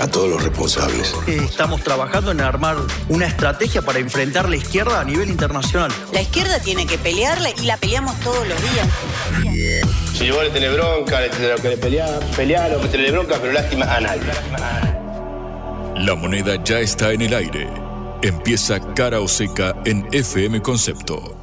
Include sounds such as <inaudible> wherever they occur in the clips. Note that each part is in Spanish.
A todos los responsables. Estamos trabajando en armar una estrategia para enfrentar la izquierda a nivel internacional. La izquierda tiene que pelearla y la peleamos todos los días. Si vos le tenés bronca, le tenés que pelear, pelear o que tenés bronca, pero lástima a nadie. La moneda ya está en el aire. Empieza cara o seca en FM Concepto.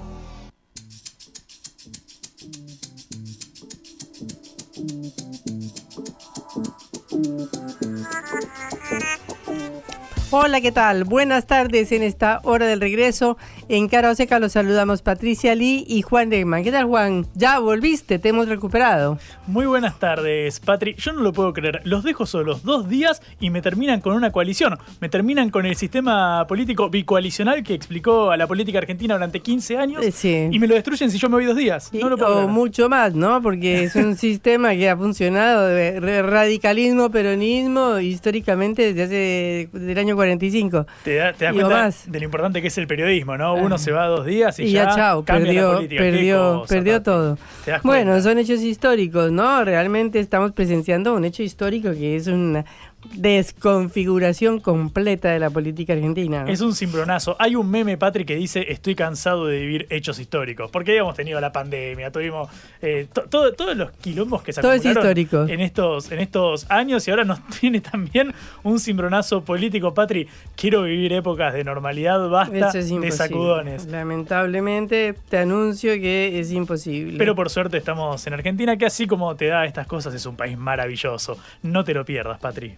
Hola, ¿qué tal? Buenas tardes en esta hora del regreso. En Cara Seca los saludamos Patricia Lee y Juan Regman. ¿Qué tal, Juan? Ya volviste, te hemos recuperado. Muy buenas tardes, Patri. Yo no lo puedo creer. Los dejo solos dos días y me terminan con una coalición. Me terminan con el sistema político bicoalicional que explicó a la política argentina durante 15 años. Sí. Y me lo destruyen si yo me voy dos días. No lo puedo o creer. mucho más, ¿no? Porque es un <laughs> sistema que ha funcionado de radicalismo, peronismo, históricamente desde hace desde el año 45. Te, da- te das cuenta más. de lo importante que es el periodismo, ¿no? Uno se va dos días y, Y ya, chao, cambia la perdió, política. Perdió, cosa, perdió todo. ¿Te das Bueno, son hechos históricos, ¿no? Realmente estamos presenciando un hecho histórico que es una desconfiguración completa de la política argentina. ¿no? Es un cimbronazo. Hay un meme, Patri, que dice estoy cansado de vivir hechos históricos. Porque habíamos tenido la pandemia, tuvimos eh, to- todo- todos los quilombos que se Todo es acumularon histórico. en estos, en estos años y ahora nos <laughs> tiene también un cimbronazo político, Patri. Quiero vivir épocas de normalidad, basta es de sacudones. Lamentablemente te anuncio que es imposible. Pero por suerte estamos en Argentina, que así como te da estas cosas, es un país maravilloso. No te lo pierdas, Patri.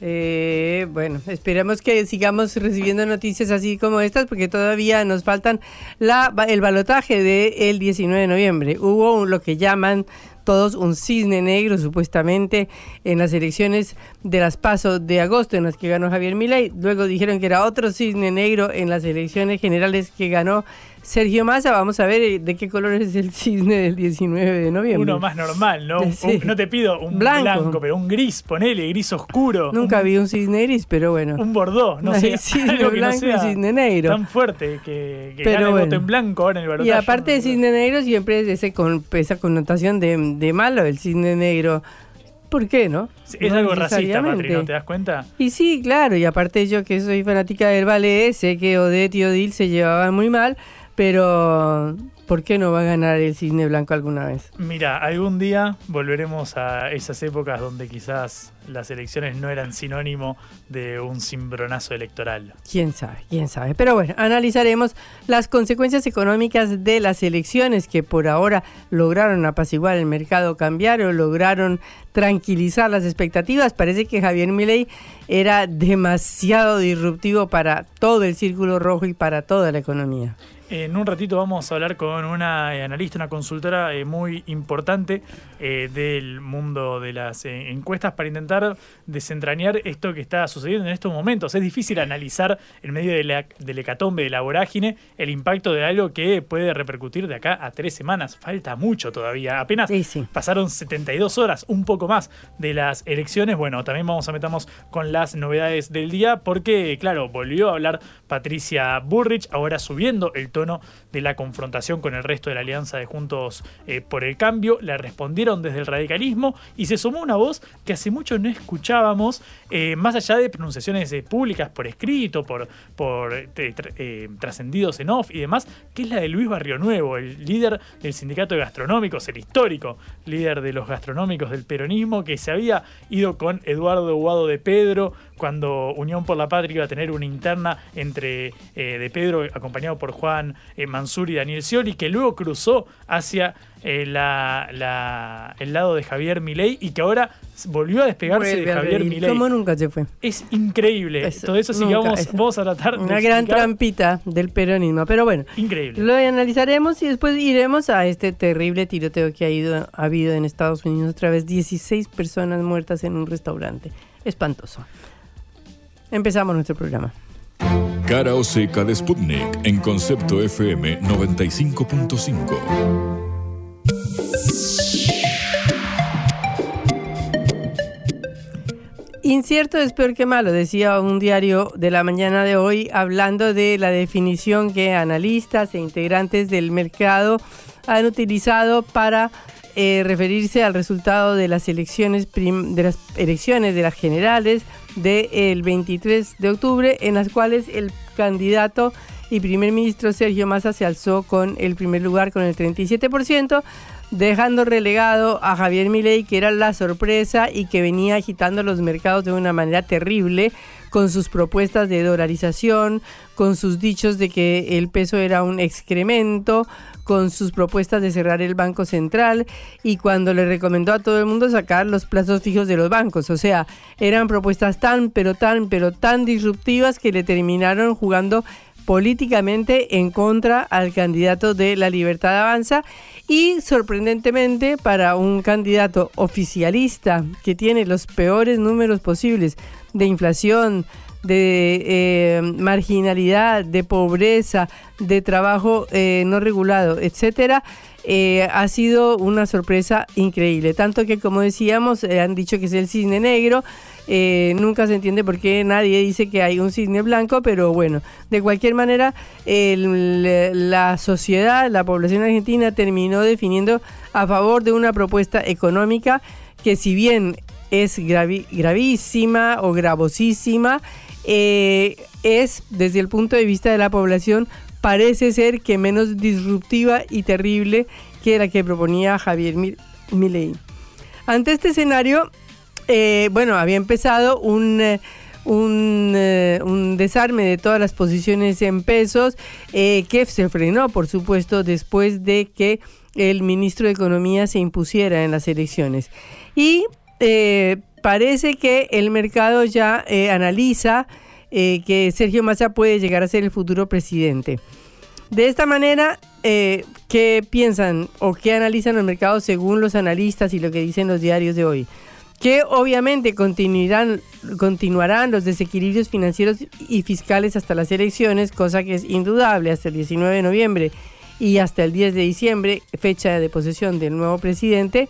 Eh, bueno, esperamos que sigamos recibiendo noticias así como estas porque todavía nos faltan la, el balotaje del 19 de noviembre. Hubo lo que llaman todos un cisne negro supuestamente en las elecciones de las PASO de agosto en las que ganó Javier Milei. Luego dijeron que era otro cisne negro en las elecciones generales que ganó Sergio Massa. Vamos a ver eh, de qué color es el cisne del 19 de noviembre. Uno más normal, ¿no? Un- Sí. un- no te pido un Blanco. blanco. pero un gris, ponele, gris oscuro. Nunca un, vi un cisne gris, pero bueno. un bordó, no sé. <laughs> cisne algo que no blanco y cisne negro. Tan fuerte que, que Pero el voto en blanco ahora en el balotaje. Y aparte de cisne negro siempre es ese con esa connotación de, de malo, el cisne negro. ¿Por qué, no? Es No algo racista, Patri. ¿no te das cuenta? Y sí, claro, y aparte yo que soy fanática del ballet, sé que Odette y Odile se llevaban muy mal, pero ¿por qué no va a ganar el cisne blanco alguna vez? Mira, algún día volveremos a esas épocas donde quizás las elecciones no eran sinónimo de un cimbronazo electoral. Quién sabe, quién sabe. Pero bueno, analizaremos las consecuencias económicas de las elecciones que por ahora lograron apaciguar el mercado cambiario, lograron tranquilizar las expectativas. Parece que Javier Milei era demasiado disruptivo para todo el círculo rojo y para toda la economía. En un ratito vamos a hablar con una eh, analista, una consultora eh, muy importante eh, del mundo de las encuestas para intentar desentrañar esto que está sucediendo en estos momentos. Es difícil analizar en medio de la, del hecatombe, de la vorágine, el impacto de algo que puede repercutir de acá a tres semanas. Falta mucho todavía. Apenas Sí, sí. pasaron 72 horas, un poco más de las elecciones. Bueno, también vamos a meternos con las novedades del día porque, claro, volvió a hablar Patricia Burrich, ahora subiendo el tono de la confrontación con el resto de la alianza de Juntos eh, por el Cambio. Le respondieron desde el radicalismo y se sumó una voz que hace mucho no escuchábamos, eh, más allá de pronunciaciones eh, públicas por escrito, por, por tra- trascendidos en off y demás, que es la de Luis Barrio Nuevo, el líder del sindicato de gastronómicos, el histórico líder de los gastronómicos del peronismo, que se había ido con Eduardo Guado de Pedro cuando Unión por la Patria iba a tener una interna entre eh, de Pedro, acompañado por Juan eh, Mansur y Daniel Scioli, que luego cruzó hacia eh, la- la- el lado de Javier Milei y que ahora volvió a despegarse Vuelve de a Javier Milei. Como nunca se fue. Es increíble. Eso, Todo eso sí nunca, vamos, eso. vamos a tratar de Una gran explicar. trampita del peronismo. Pero bueno, Increíble. lo analizaremos y después iremos a este terrible tiroteo que ha, ido, ha habido en Estados Unidos. Otra vez 16 personas muertas en un restaurante. Espantoso. Empezamos nuestro programa. Cara o seca de Sputnik en concepto FM 95.5. Incierto es peor que malo, decía un diario de la mañana de hoy, hablando de la definición que analistas e integrantes del mercado han utilizado para eh, referirse al resultado de las elecciones de las elecciones de las generales del 23 de octubre, en las cuales el candidato y primer ministro Sergio Massa se alzó con el primer lugar con el 37%, dejando relegado a Javier Milei, que era la sorpresa y que venía agitando los mercados de una manera terrible con sus propuestas de dolarización, con sus dichos de que el peso era un excremento, con sus propuestas de cerrar el Banco Central y cuando le recomendó a todo el mundo sacar los plazos fijos de los bancos. O sea, eran propuestas tan, pero tan, pero tan disruptivas que le terminaron jugando políticamente en contra al candidato de la Libertad Avanza y sorprendentemente para un candidato oficialista que tiene los peores números posibles de inflación, de eh, marginalidad, de pobreza, de trabajo eh, no regulado, etcétera, eh, ha sido una sorpresa increíble. Tanto que, como decíamos, han dicho que es el cisne negro. Nunca se entiende por qué nadie dice que hay un cisne blanco, pero bueno, de cualquier manera, la sociedad, la población argentina terminó definiendo a favor de una propuesta económica que si bien es gravísima o gravosísima, eh, es, desde el punto de vista de la población, parece ser que menos disruptiva y terrible que la que proponía Javier Milei. Ante este escenario, eh, bueno, había empezado un, eh, un, desarme de todas las posiciones en pesos que se frenó, por supuesto, después de que el ministro de Economía se impusiera en las elecciones. Y parece que el mercado ya eh, analiza eh, que Sergio Massa puede llegar a ser el futuro presidente. De esta manera, eh, ¿qué piensan o qué analizan el mercado según los analistas y lo que dicen los diarios de hoy? Que obviamente continuarán, continuarán los desequilibrios financieros y fiscales hasta las elecciones, cosa que es indudable hasta el 19 de noviembre y hasta el 10 de diciembre, fecha de posesión del nuevo presidente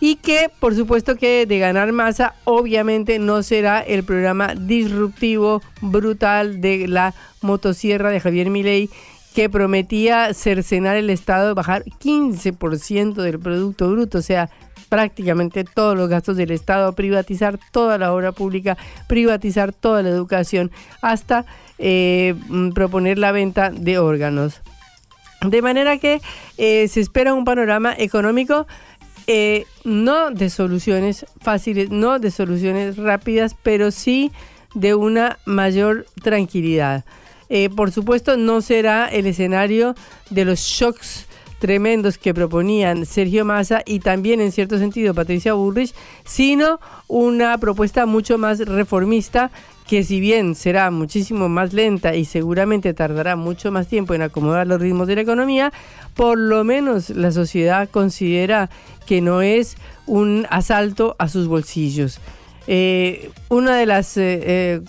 y que por supuesto que de ganar masa obviamente no será el programa disruptivo brutal de la motosierra de Javier Milei que prometía cercenar el Estado, bajar 15% del Producto Bruto, o sea, prácticamente todos los gastos del Estado, privatizar toda la obra pública, privatizar toda la educación, hasta eh, mm, proponer la venta de órganos. De manera que eh, se espera un panorama económico eh, no de soluciones fáciles, no de soluciones rápidas, pero sí de una mayor tranquilidad. Por supuesto, no será el escenario de los shocks tremendos que proponían Sergio Massa y también en cierto sentido Patricia Bullrich, sino una propuesta mucho más reformista que si bien será muchísimo más lenta y seguramente tardará mucho más tiempo en acomodar los ritmos de la economía, por lo menos la sociedad considera que no es un asalto a sus bolsillos. Eh, una de las eh, eh,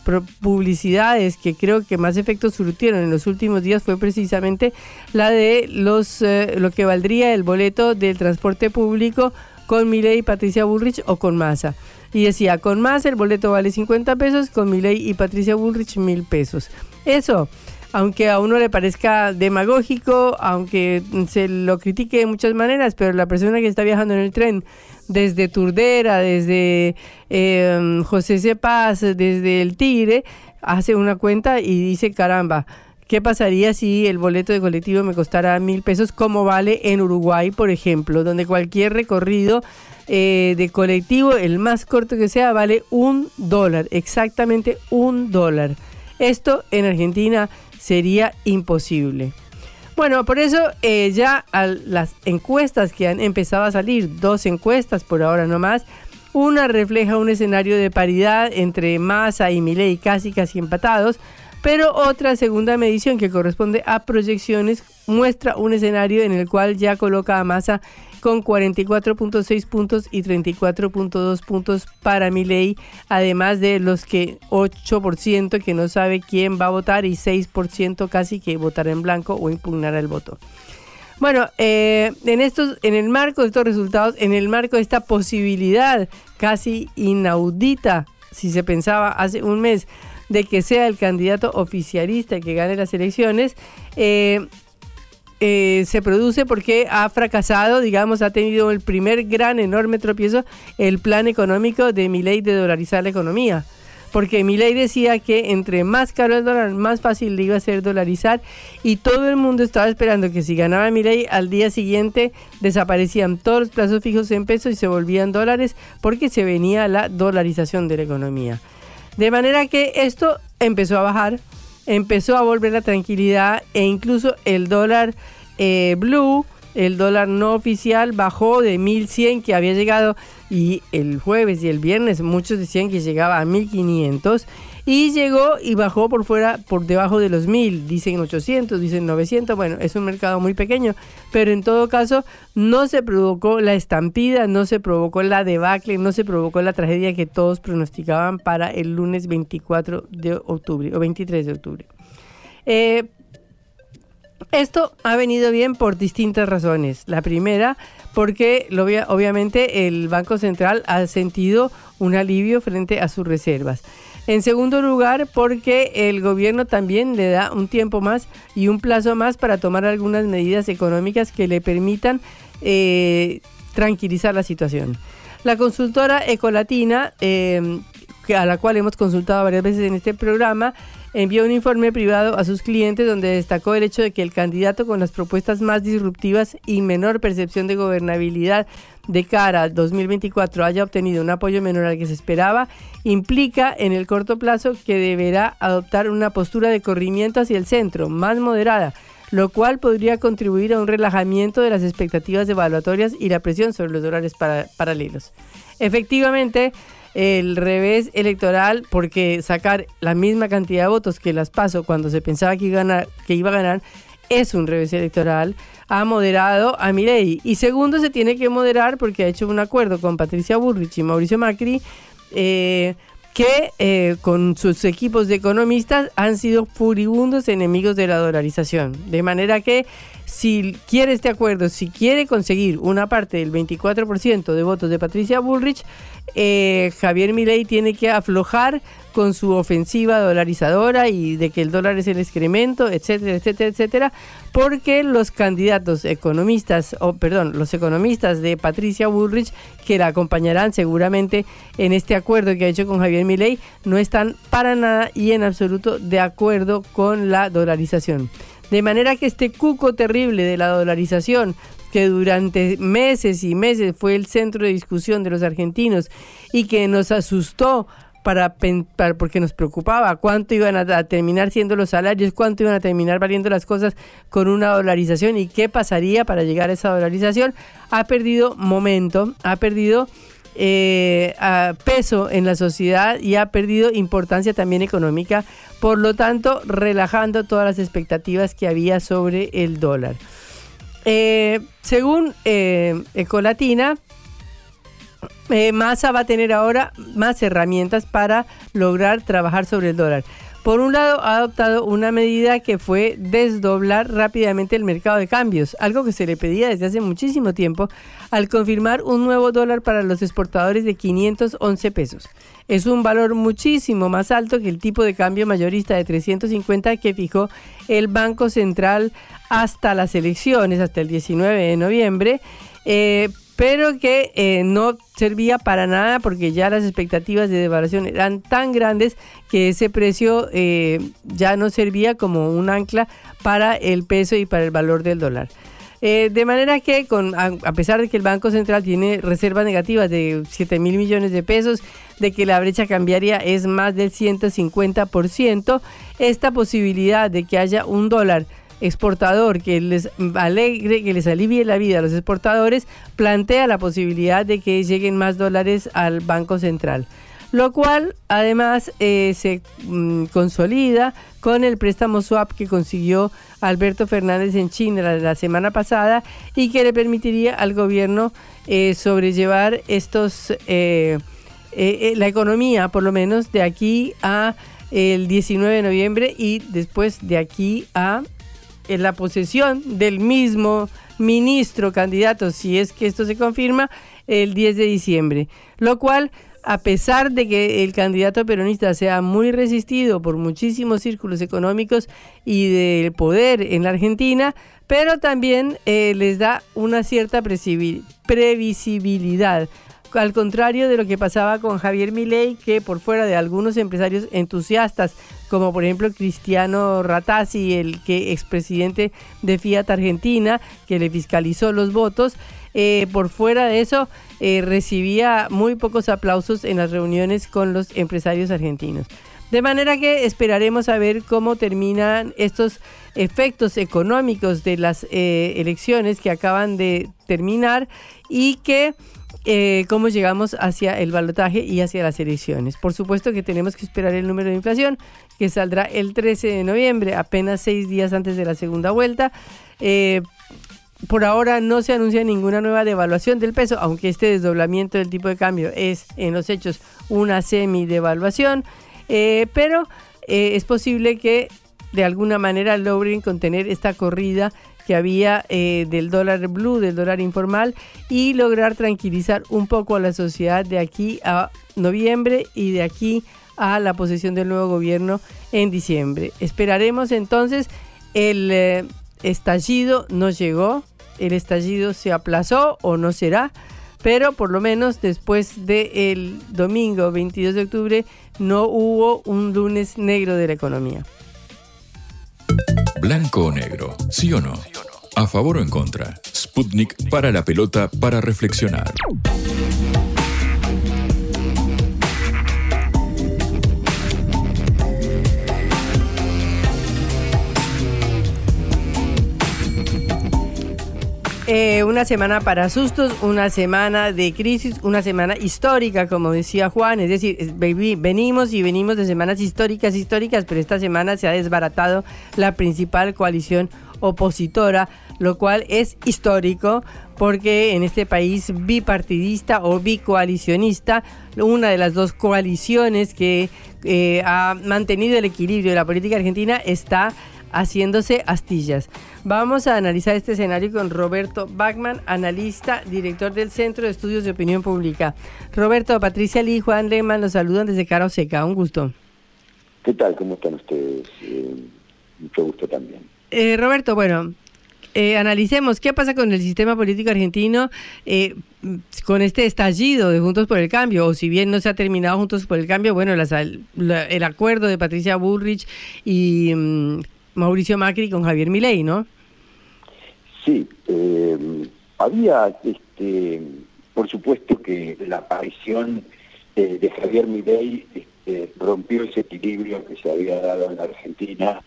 publicidades que creo que más efectos surtieron en los últimos días fue precisamente la de los lo que valdría el boleto del transporte público con Milei y Patricia Bullrich o con Massa. Y decía, con Massa el boleto vale 50 pesos, con Milei y Patricia Bullrich mil pesos. Eso aunque a uno le parezca demagógico, aunque se lo critique de muchas maneras, pero la persona que está viajando en el tren desde Turdera, desde eh, José Cepaz, desde el Tigre, hace una cuenta y dice, caramba, ¿qué pasaría si el boleto de colectivo me costara mil pesos como vale en Uruguay, por ejemplo, donde cualquier recorrido eh, de colectivo, el más corto que sea, vale un dólar, exactamente un dólar. Esto en Argentina sería imposible. Bueno, por eso eh, ya las encuestas que han empezado a salir, dos encuestas por ahora nomás, una refleja un escenario de paridad entre Massa y Milei casi casi empatados, Pero otra segunda medición que corresponde a proyecciones muestra un escenario en el cual ya coloca a Massa con 44.6 puntos y 34.2 puntos para ley, además de los que 8% que no sabe quién va a votar y 6% casi que votará en blanco o impugnará el voto. Bueno, eh, en, estos, en el marco de estos resultados, en el marco de esta posibilidad casi inaudita, si se pensaba hace un mes, de que sea el candidato oficialista que gane las elecciones, eh, eh, se produce porque ha fracasado, digamos, ha tenido el primer gran, enorme tropiezo el plan económico de mi ley de dolarizar la economía. Porque mi ley decía que entre más caro el dólar, más fácil le iba a ser dolarizar y todo el mundo estaba esperando que si ganaba mi ley, al día siguiente desaparecían todos los plazos fijos en pesos y se volvían dólares porque se venía la dolarización de la economía. De manera que esto empezó a bajar, empezó a volver la tranquilidad e incluso el dólar eh, blue, el dólar no oficial bajó de 1100 que había llegado y el jueves y el viernes muchos decían que llegaba a 1500 y llegó y bajó por fuera, por debajo de los 1000, dicen 800, dicen 900, bueno, es un mercado muy pequeño, pero en todo caso no se provocó la estampida, no se provocó la debacle, no se provocó la tragedia que todos pronosticaban para el lunes 24 de octubre o 23 de octubre. Eh, esto ha venido bien por distintas razones. La primera, porque obviamente el Banco Central ha sentido un alivio frente a sus reservas. En segundo lugar, porque el gobierno también le da un tiempo más y un plazo más para tomar algunas medidas económicas que le permitan eh, tranquilizar la situación. La consultora Ecolatina, eh, a la cual hemos consultado varias veces en este programa, envió un informe privado a sus clientes donde destacó el hecho de que el candidato con las propuestas más disruptivas y menor percepción de gobernabilidad de cara al 2024 haya obtenido un apoyo menor al que se esperaba, implica en el corto plazo que deberá adoptar una postura de corrimiento hacia el centro, más moderada, lo cual podría contribuir a un relajamiento de las expectativas evaluatorias y la presión sobre los dólares paralelos. Efectivamente, el revés electoral porque sacar la misma cantidad de votos que las pasó cuando se pensaba que iba a ganar, que iba a ganar es un revés electoral, ha moderado a Milei. Y segundo, se tiene que moderar porque ha hecho un acuerdo con Patricia Burrich y Mauricio Macri, eh, que eh, con sus equipos de economistas han sido furibundos enemigos de la dolarización. De manera que si quiere este acuerdo, si quiere conseguir una parte del 24% de votos de Patricia Bullrich, eh, Javier Milei tiene que aflojar con su ofensiva dolarizadora y de que el dólar es el excremento, etcétera, etcétera, etcétera, porque los candidatos economistas, o perdón, los economistas de Patricia Bullrich, que la acompañarán seguramente en este acuerdo que ha hecho con Javier Milei, no están para nada y en absoluto de acuerdo con la dolarización. De manera que este cuco terrible de la dolarización, que durante meses y meses fue el centro de discusión de los argentinos y que nos asustó para, porque nos preocupaba cuánto iban a, terminar siendo los salarios, cuánto iban a terminar valiendo las cosas con una dolarización y qué pasaría para llegar a esa dolarización, ha perdido momento, ha perdido eh, peso en la sociedad y ha perdido importancia también económica, por lo tanto relajando todas las expectativas que había sobre el dólar. Eh, según eh, Ecolatina, eh, Massa va a tener ahora más herramientas para lograr trabajar sobre el dólar. Por un lado, ha adoptado una medida que fue desdoblar rápidamente el mercado de cambios, algo que se le pedía desde hace muchísimo tiempo, al confirmar un nuevo dólar para los exportadores de 511 pesos. Es un valor muchísimo más alto que el tipo de cambio mayorista de 350 que fijó el Banco Central hasta las elecciones, hasta el 19 de noviembre. Eh, pero que eh, no servía para nada porque ya las expectativas de devaluación eran tan grandes que ese precio eh, ya no servía como un ancla para el peso y para el valor del dólar. Eh, de manera que, con, a, pesar de que el Banco Central tiene reservas negativas de 7 mil millones de pesos, de que la brecha cambiaria es más del 150%, esta posibilidad de que haya un dólar exportador que les alegre, que les alivie la vida a los exportadores, plantea la posibilidad de que lleguen más dólares al Banco Central. lo cual además eh, se mm, consolida con el préstamo swap que consiguió Alberto Fernández en China la, semana pasada y que le permitiría al gobierno eh, sobrellevar estos eh, la economía por lo menos de aquí a el 19 de noviembre y después de aquí a la posesión del mismo ministro candidato, si es que esto se confirma, el 10 de diciembre. Lo cual, a pesar de que el candidato peronista sea muy resistido por muchísimos círculos económicos y del poder en la Argentina, pero también eh, les da una cierta previsibilidad al contrario de lo que pasaba con Javier Milei, que por fuera de algunos empresarios entusiastas, como por ejemplo Cristiano Ratazzi, el que expresidente de Fiat Argentina, que le fiscalizó los votos, eh, por fuera de eso eh, recibía muy pocos aplausos en las reuniones con los empresarios argentinos. De manera que esperaremos a ver cómo terminan estos efectos económicos de las eh, elecciones que acaban de terminar y que eh, cómo llegamos hacia el balotaje y hacia las elecciones. Por supuesto que tenemos que esperar el número de inflación, que saldrá el 13 de noviembre, apenas seis días antes de la segunda vuelta. Eh, por ahora no se anuncia ninguna nueva devaluación del peso, aunque este desdoblamiento del tipo de cambio es en los hechos una semi-devaluación, eh, pero es posible que de alguna manera logren contener esta corrida que había eh, del dólar blue, del dólar informal, y lograr tranquilizar un poco a la sociedad de aquí a noviembre y de aquí a la posesión del nuevo gobierno en diciembre. Esperaremos entonces, el eh, estallido no llegó, el estallido se aplazó o no será, pero por lo menos después del domingo 22 de octubre no hubo un lunes negro de la economía. Blanco o negro, ¿sí o no? ¿A favor o en contra? Sputnik para la pelota para reflexionar. Eh, una semana para sustos, una semana de crisis, una semana histórica, como decía Juan. Es decir, venimos y venimos de semanas históricas, históricas, pero esta semana se ha desbaratado la principal coalición opositora, lo cual es histórico porque en este país bipartidista o bicoalicionista, una de las dos coaliciones que eh, ha mantenido el equilibrio de la política argentina está haciéndose astillas. Vamos a analizar este escenario con Roberto Bachman, analista, director del Centro de Estudios de Opinión Pública. Roberto, Patricia Lee Juan Lehmann los saludan desde Caro Seca. Un gusto. ¿Qué tal? ¿Cómo están ustedes? Eh, mucho gusto también. Eh, Roberto, bueno, eh, analicemos qué pasa con el sistema político argentino con este estallido de Juntos por el Cambio, o si bien no se ha terminado Juntos por el Cambio, bueno, el acuerdo de Patricia Bullrich y mm, Mauricio Macri con Javier Milei, ¿no? Sí, eh, había, este, por supuesto que la aparición de Javier Milei este, rompió ese equilibrio que se había dado en la Argentina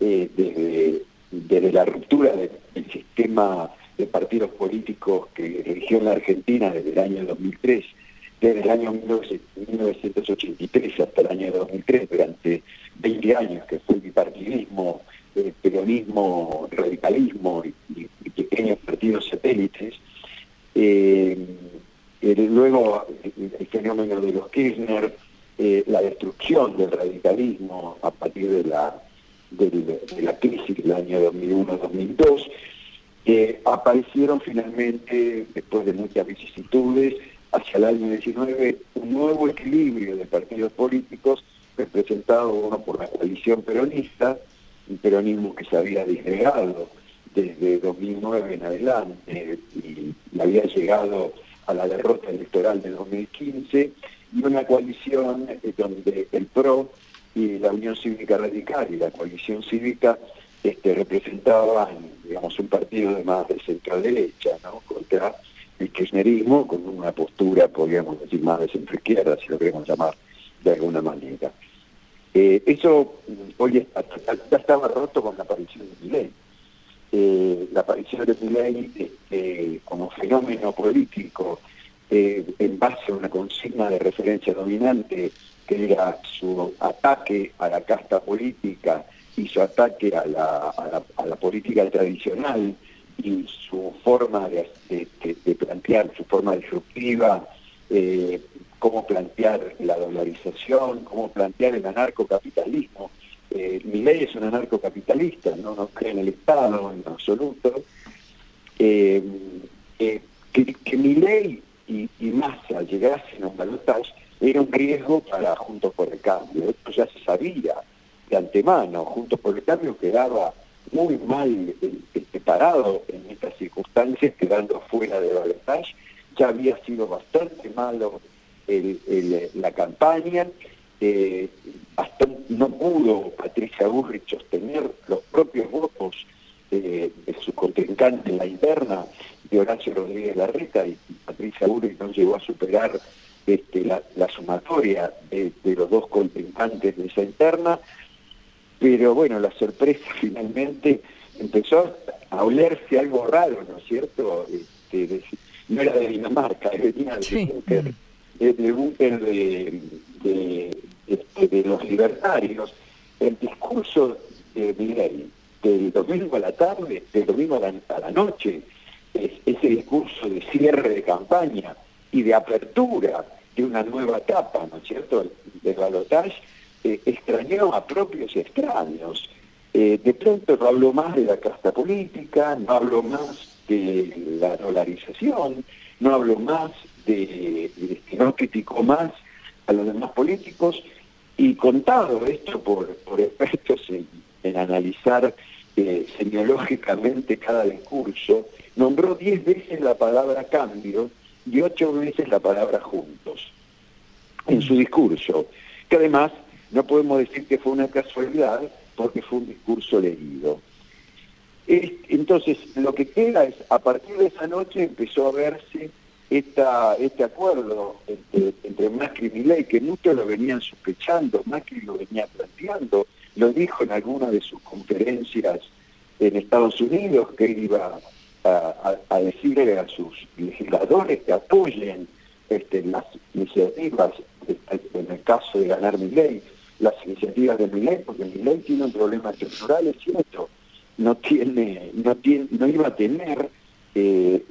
eh, desde, la ruptura del sistema de partidos políticos que eligió la Argentina desde el año 2003 desde el año 1983 hasta el año 2003, durante 20 años, que fue bipartidismo, el peronismo, radicalismo y, pequeños partidos satélites. Eh, luego el, fenómeno de los Kirchner, eh, la destrucción del radicalismo a partir de la, de, la crisis del año 2001-2002, eh, aparecieron finalmente, después de muchas vicisitudes, hacia el año 19 un nuevo equilibrio de partidos políticos representado uno por la coalición peronista, un peronismo que se había disgregado desde 2009 en adelante y había llegado a la derrota electoral de 2015, y una coalición eh, donde el PRO y la Unión Cívica Radical y la coalición cívica este, representaban, digamos, un partido de más de centro-derecha, ¿no? Contra el kirchnerismo con una postura, podríamos decir, más de centro-izquierda, si lo queremos llamar de alguna manera. Eh, eso hoy ya estaba roto con la aparición de Milei. Eh, la aparición de Milei este, como fenómeno político eh, en base a una consigna de referencia dominante que era su ataque a la casta política y su ataque a la, política tradicional y su forma de, plantear, su forma disruptiva, eh, cómo plantear la dolarización, cómo plantear el anarcocapitalismo. Eh, mi ley es un anarcocapitalista, no, no cree en el Estado en absoluto. Eh, que, mi ley y, y llegasen a un balotaje era un riesgo para Juntos por el Cambio. Esto ya se sabía de antemano. Juntos por el Cambio quedaba muy mal este, parado en estas circunstancias, quedando fuera de balotaje. Ya había sido bastante malo la campaña. Eh, no pudo Patricia Burrich sostener los propios votos de su contrincante en la interna de Horacio Rodríguez Larreta y Patricia Burrich no llegó a superar este, la, sumatoria de, los dos contrincantes de esa interna, pero bueno, la sorpresa <laughs> finalmente empezó a olerse algo raro, ¿no es cierto? Este, no era de Dinamarca, venía búnker, del búnker de, este, de, los libertarios. El discurso de Miguel del domingo a la tarde, del domingo a la, noche, ese discurso de cierre de campaña y de apertura de una nueva etapa, ¿no es cierto?, de balotage, eh, extrañó a propios extraños. Eh, de pronto no habló más de la casta política, no habló más de la dolarización, no habló más de, no criticó más a los demás políticos, y contado esto por, por expertos en, analizar eh, semiológicamente cada discurso, nombró diez veces la palabra cambio y ocho veces la palabra juntos en su discurso, que además no podemos decir que fue una casualidad porque fue un discurso leído. Entonces, lo que queda es, a partir de esa noche empezó a verse esta, este acuerdo entre, entre Macri y Milei, que muchos lo venían sospechando, Macri lo venía planteando, lo dijo en alguna de sus conferencias en Estados Unidos, que iba a, decirle a sus legisladores que apoyen este, las iniciativas, en el caso de ganar mi ley, las iniciativas de mi ley, porque mi ley tiene un problema estructural, es cierto, no tiene, no tiene, no iba a tener eh,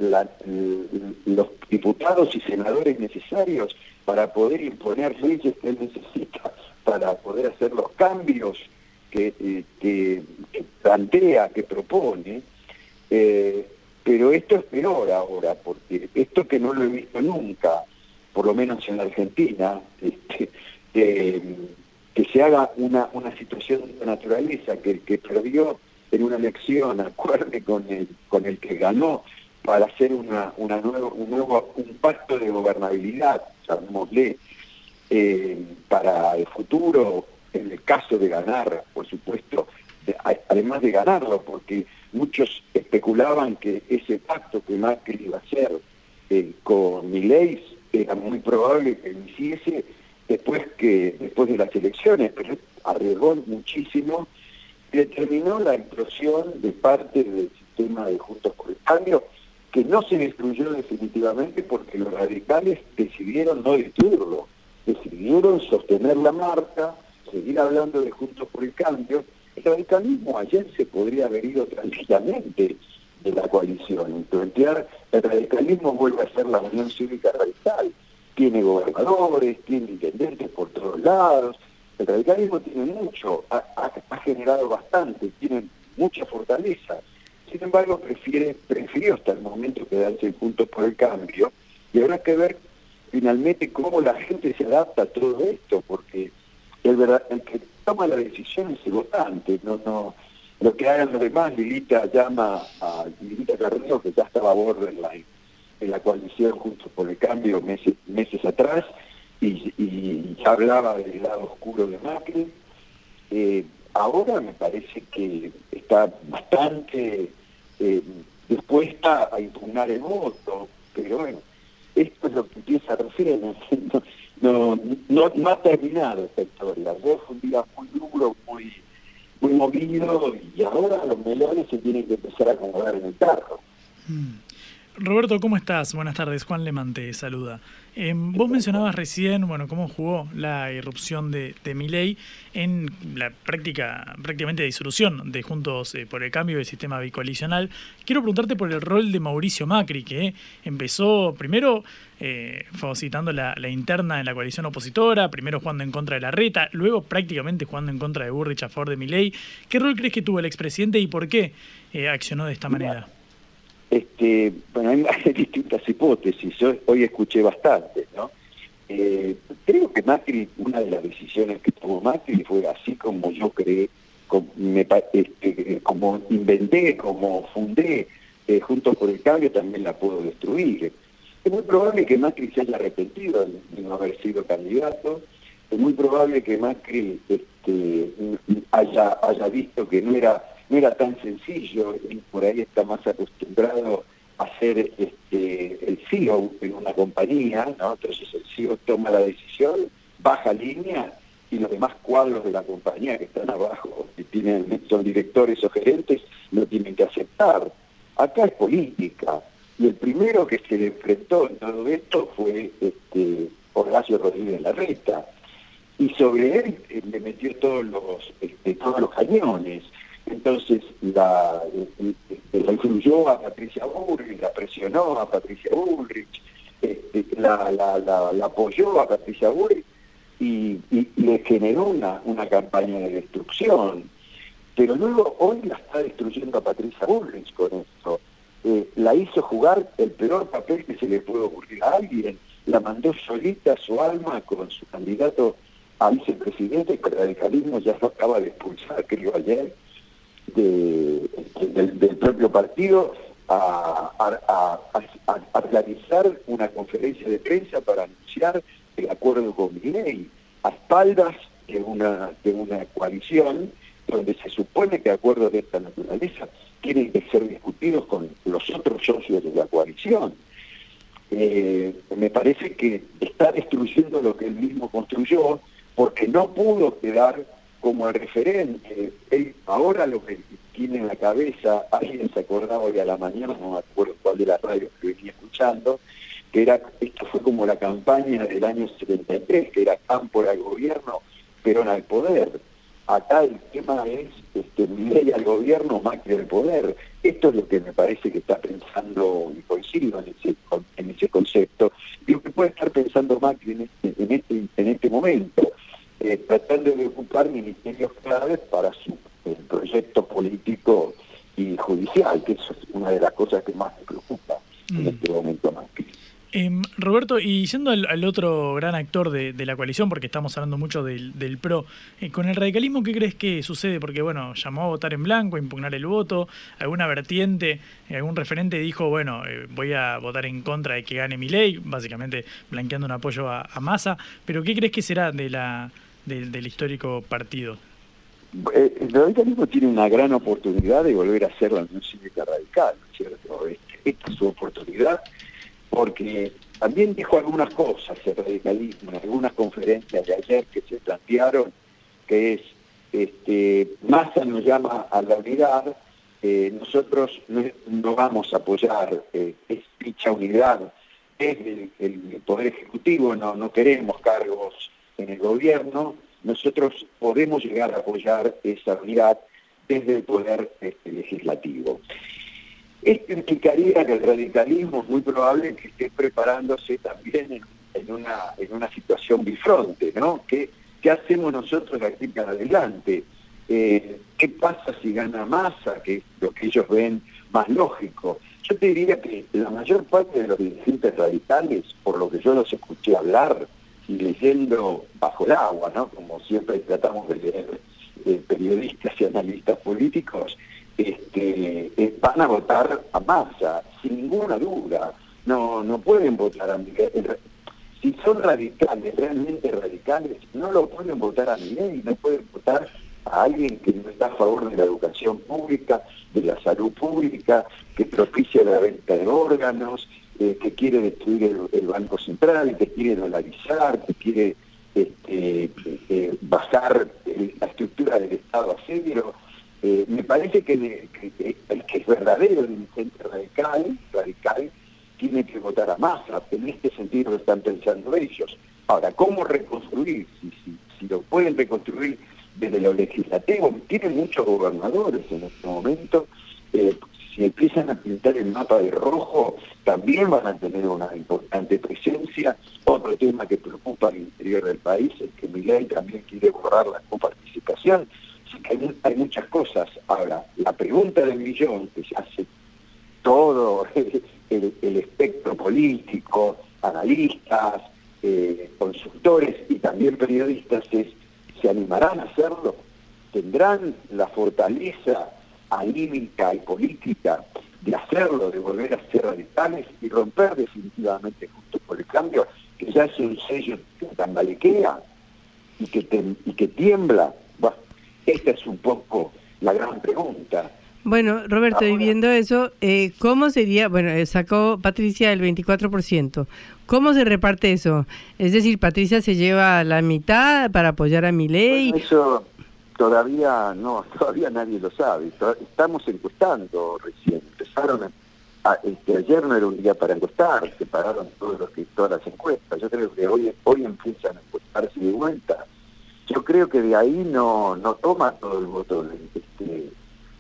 los diputados y senadores necesarios para poder imponer leyes que él necesita para poder hacer los cambios que, eh, que, plantea, que propone, eh, pero esto es peor ahora, porque esto que no lo he visto nunca, por lo menos en la Argentina, este, que se haga una, una situación de naturaleza, que el que perdió en una elección <laughs> acuerde con el, con el que ganó para hacer una, una nuevo, un nuevo pacto de gobernabilidad, llamémosle, eh, para el futuro, en el caso de ganar, por supuesto, además de ganarlo, porque muchos especulaban que ese pacto que Macri iba a hacer eh, con Milei era muy probable que lo hiciese después, que, después de las elecciones, pero arriesgó muchísimo. Y determinó la explosión de parte del sistema de Juntos por el Cambio, que no se destruyó definitivamente porque los radicales decidieron no destruirlo, decidieron sostener la marca, seguir hablando de Juntos por el Cambio, el radicalismo ayer se podría haber ido tranquilamente de la coalición el radicalismo vuelve a ser la Unión Cívica Radical. Tiene gobernadores, tiene intendentes por todos lados. El radicalismo tiene mucho, ha, generado bastante, tiene mucha fortaleza. Sin embargo, prefiere, prefirió hasta el momento quedarse juntos por el cambio y habrá que ver finalmente cómo la gente se adapta a todo esto, porque el, verdad, toma la decisión es el votante, no, no, lo que hagan los demás, Lilita llama a Lilita Carrillo, que ya estaba a borderline en la coalición junto por el cambio meses, meses atrás, y, hablaba del lado oscuro de Macri. Eh, ahora me parece que está bastante eh, dispuesta a impugnar el voto, pero bueno, esto es lo que empieza a referir, <laughs> no, no, no ha terminado esta historia. Ayer fue un día muy duro, muy, muy movido y ahora los melones se tienen que empezar a acomodar en el carro. Mm. Roberto, ¿cómo estás? Buenas tardes. Juan Lemante saluda. Eh, vos mencionabas recién, bueno, cómo jugó la irrupción de, de Milei en la práctica, prácticamente disolución de Juntos eh, por el Cambio del sistema bicoalicional. Quiero preguntarte por el rol de Mauricio Macri, que empezó primero eh, fagocitando la, la, interna en la coalición opositora, primero jugando en contra de la reta, luego prácticamente jugando en contra de Burrich a favor de Milei. ¿Qué rol crees que tuvo el expresidente y por qué eh, accionó de esta manera? Este, bueno, <laughs> hay distintas hipótesis, yo hoy escuché bastante, ¿no? Eh, creo que Macri, una de las decisiones que tomó Macri fue así como yo creé, como, este, como inventé, como fundé eh, Juntos por el Cambio, también la puedo destruir. Es muy probable que Macri se haya arrepentido de no haber sido candidato, es muy probable que Macri este, haya, haya visto que no era no era tan sencillo, y por ahí está más acostumbrado a ser este, el CEO en una compañía, ¿no? entonces el CEO toma la decisión, baja línea y los demás cuadros de la compañía que están abajo, que tienen, son directores o gerentes, lo tienen que aceptar. Acá es política, y el primero que se le enfrentó en todo esto fue este, Horacio Rodríguez Larreta, y sobre él eh, le metió todos los, este, todos los cañones. Entonces la, la influyó a Patricia Bullrich, la presionó a Patricia Bullrich, este, la, apoyó a Patricia Bullrich y, le generó una, una campaña de destrucción. Pero luego hoy la está destruyendo a Patricia Bullrich con esto. Eh, la hizo jugar el peor papel que se le puede ocurrir a alguien. La mandó solita su alma con su candidato a vicepresidente, que el radicalismo ya lo acaba de expulsar, creo ayer, de, del, propio partido a, a, realizar una conferencia de prensa para anunciar el acuerdo con ley a espaldas de una, de una coalición donde se supone que acuerdos de esta naturaleza tienen que ser discutidos con los otros socios de la coalición. Eh, me parece que está destruyendo lo que él mismo construyó porque no pudo quedar como el referente. Él, ahora lo que tiene en la cabeza, alguien se acordaba hoy a la mañana, no me acuerdo cuál de las radios que venía escuchando, que era, esto fue como la campaña del año 73, que era Cámpora al gobierno, Perón al poder. Acá el tema es este, ley al gobierno, Macri al poder. Esto es lo que me parece que está pensando, y coincido en ese, en ese concepto, y lo que puede estar pensando Macri en este, en este, en este momento eh, tratando de ocupar ministerios claves para su proyecto político y judicial, que eso es una de las cosas que más me preocupa en mm. este momento más. Em, Roberto, y yendo al, otro gran actor de, la coalición, porque estamos hablando mucho del, PRO, eh, con el radicalismo, ¿qué crees que sucede? Porque, bueno, llamó a votar en blanco, a impugnar el voto, alguna vertiente, algún referente dijo, bueno, eh, voy a votar en contra de que gane mi ley, básicamente blanqueando un apoyo a, a Massa, pero ¿qué crees que será de la, del histórico partido? Eh, el radicalismo tiene una gran oportunidad de volver a ser la Unión Cívica Radical, ¿no es cierto? Esta es su oportunidad, porque también dijo algunas cosas el radicalismo en algunas conferencias de ayer que se plantearon, que es, este, Massa nos llama a la unidad, eh, nosotros no, vamos a apoyar eh, dicha unidad desde el, Poder Ejecutivo, no queremos cargos en el gobierno, nosotros podemos llegar a apoyar esa unidad desde el poder este, legislativo. Esto implicaría que el radicalismo es muy probable que esté preparándose también en, una, situación bifronte, ¿no? ¿Qué, ¿Qué, hacemos nosotros de aquí para adelante? Eh, ¿Qué pasa si gana masa, que es lo que ellos ven más lógico? Yo te diría que la mayor parte de los dirigentes radicales, por lo que yo los escuché hablar, y leyendo bajo el agua, ¿no? Como siempre tratamos de leer eh, periodistas y analistas políticos, este, eh, van a votar a masa, sin ninguna duda. No, no pueden votar a Miguel. Si son radicales, realmente radicales, no lo pueden votar a Miguel, no pueden votar a alguien que no está a favor de la educación pública, de la salud pública, que propicia la venta de órganos, eh, que quiere destruir el, Banco Central, que quiere dolarizar, que quiere este, eh, bajar la estructura del Estado a cero. Eh, me parece que, el que es verdadero dirigente radical, radical tiene que votar a masa. En este sentido lo están pensando ellos. Ahora, ¿cómo reconstruir? Si, lo pueden reconstruir desde lo legislativo, tienen muchos gobernadores en este momento. Si empiezan a pintar el mapa de rojo, también van a tener una importante presencia. Otro tema que preocupa al interior del país es que Milei también quiere borrar la coparticipación. Así que hay, muchas cosas. Ahora, la pregunta del millón, que se hace todo el, el espectro político, analistas, eh, consultores y también periodistas, es, ¿se animarán a hacerlo? ¿Tendrán la fortaleza anímica y política de hacerlo, de volver a ser radicales y romper definitivamente justo por el cambio, que ya es un sello que tambalequea y que, tem y que tiembla. Bueno, esta es un poco la gran pregunta. Bueno, Roberto, y viendo eso, eh, ¿cómo sería? Bueno, eh, sacó Patricia el 24%. ¿Cómo se reparte eso? Es decir, Patricia se lleva la mitad para apoyar a mi ley. Bueno, eso todavía no, <laughs> todavía nadie lo sabe. Estamos encuestando recién. Empezaron a, este, ayer no era un día para encuestar, se pararon todos los que todas las encuestas. Yo creo que hoy hoy empiezan a encuestarse de vuelta. Yo creo que de ahí no no toma todo el voto este,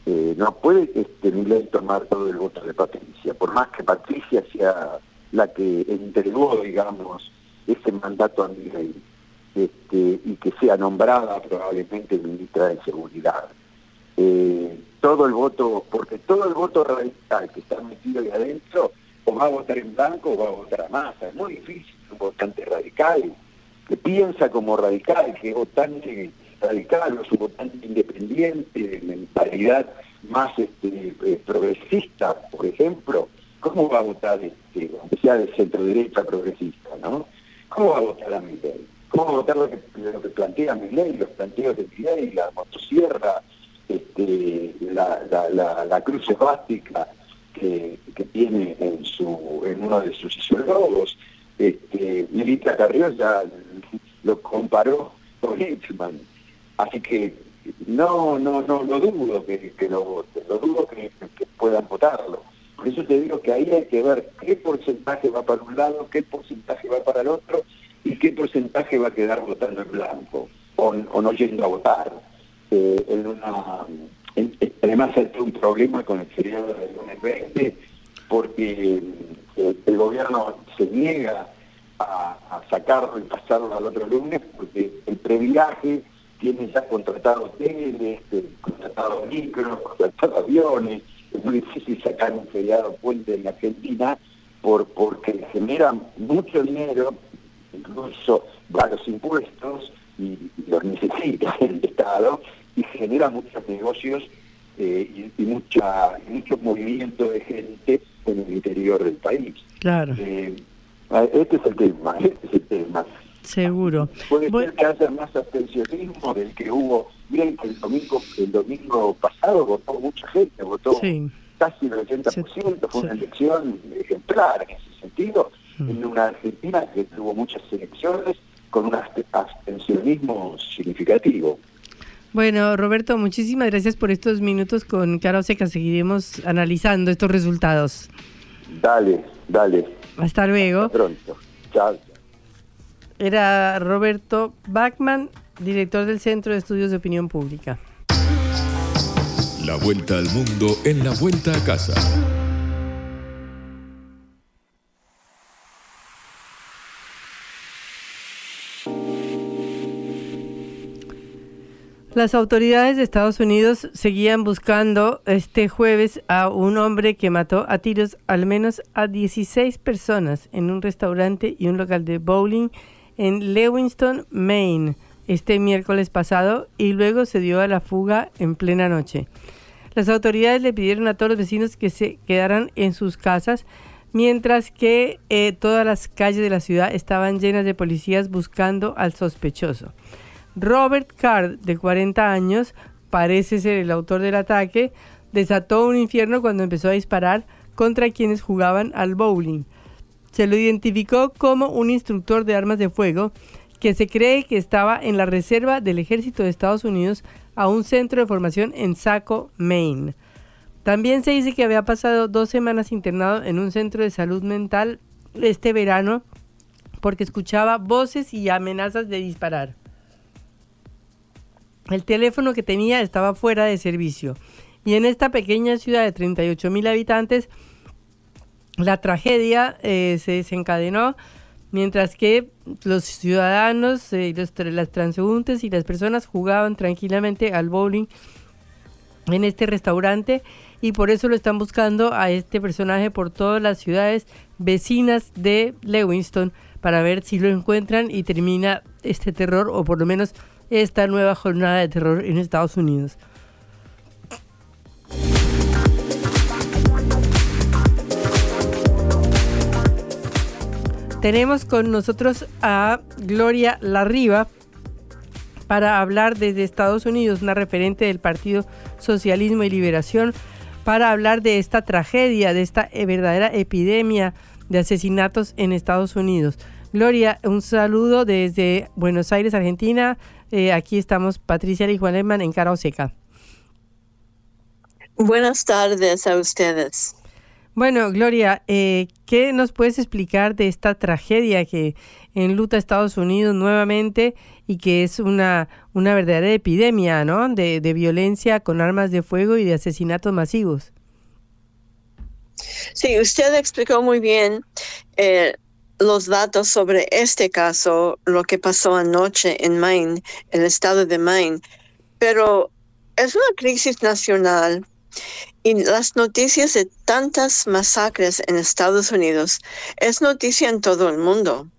eh, no puede este Milei tomar todo el voto de Patricia, por más que Patricia sea la que entregó, digamos, ese mandato a Milei este, y que sea nombrada probablemente ministra de Seguridad. Eh, todo el voto, porque todo el voto radical que está metido ahí adentro, o va a votar en blanco o va a votar a masa. Es muy difícil un votante radical, que piensa como radical, que es votante radical o es un votante independiente, de mentalidad más este, eh, progresista, por ejemplo, ¿cómo va a votar, este, aunque sea de centro derecha progresista, ¿no? ¿Cómo va a votar a Miguel? ¿Cómo votar lo que, plantea Miguel, los planteos de Miguel, la motosierra, este, la, la, la, cruz esvástica que, tiene en su en uno de sus ideólogos? Este, Milita Carrió ya lo comparó con Eichmann. Así que no, no, no, no dudo que, que lo voten, lo dudo que, puedan votarlo. Por eso te digo que ahí hay que ver qué porcentaje va para un lado, qué porcentaje va para el otro y qué porcentaje va a quedar votando en blanco o, no yendo a votar. Eh, en una, además hay un problema con el feriado del lunes 20 porque eh, el gobierno se niega a, sacarlo y pasarlo al otro lunes porque el previaje tiene ya contratado hoteles, este, contratado micros, contratado aviones, es muy difícil sacar un feriado puente en la Argentina por, porque genera mucho dinero, incluso varios impuestos, y, y los necesita <laughs> el Estado, y genera muchos negocios eh, y, y, mucha, y mucho movimiento de gente en el interior del país. Claro. Eh, este es el tema, <laughs> este es el tema. Seguro. Puede ser que haya más abstencionismo del que hubo. Miren que el domingo, el domingo pasado votó mucha gente, votó sí. casi el 80%, sí. fue una elección ejemplar en ese sentido, mm. en una Argentina que tuvo muchas elecciones con un abstencionismo significativo. Bueno, Roberto, muchísimas gracias por estos minutos con Cara Oseca. Seguiremos analizando estos resultados. Dale, dale. Hasta luego. Hasta pronto. Chao. Era Roberto Bachman, director del Centro de Estudios de Opinión Pública. La vuelta al mundo en la vuelta a casa. Las autoridades de Estados Unidos seguían buscando este jueves a un hombre que mató a tiros al menos a 16 personas en un restaurante y un local de bowling en Lewiston, Maine, este miércoles pasado y luego se dio a la fuga en plena noche. Las autoridades le pidieron a todos los vecinos que se quedaran en sus casas, mientras que eh, todas las calles de la ciudad estaban llenas de policías buscando al sospechoso. Robert Card, de 40 años, parece ser el autor del ataque, desató un infierno cuando empezó a disparar contra quienes jugaban al bowling. Se lo identificó como un instructor de armas de fuego que se cree que estaba en la reserva del ejército de Estados Unidos a un centro de formación en Saco, Maine. También se dice que había pasado dos semanas internado en un centro de salud mental este verano porque escuchaba voces y amenazas de disparar. El teléfono que tenía estaba fuera de servicio. Y en esta pequeña ciudad de 38 mil habitantes, la tragedia eh, se desencadenó mientras que los ciudadanos, eh, los, las transeúntes y las personas jugaban tranquilamente al bowling en este restaurante y por eso lo están buscando a este personaje por todas las ciudades vecinas de Lewiston para ver si lo encuentran y termina este terror o por lo menos esta nueva jornada de terror en Estados Unidos. Tenemos con nosotros a Gloria Larriba para hablar desde Estados Unidos, una referente del Partido Socialismo y Liberación, para hablar de esta tragedia, de esta eh, verdadera epidemia de asesinatos en Estados Unidos. Gloria, un saludo desde Buenos Aires, Argentina. Eh, aquí estamos Patricia Juan en Cara Oseca. Buenas tardes a ustedes. Bueno, Gloria, eh, ¿qué nos puedes explicar de esta tragedia que enluta a Estados Unidos nuevamente y que es una, una verdadera epidemia ¿no? de, violencia con armas de fuego y de asesinatos masivos? Sí, usted explicó muy bien eh, los datos sobre este caso, lo que pasó anoche en Maine, el estado de Maine, pero es una crisis nacional y las noticias de tantas masacres en Estados Unidos es noticia en todo el mundo,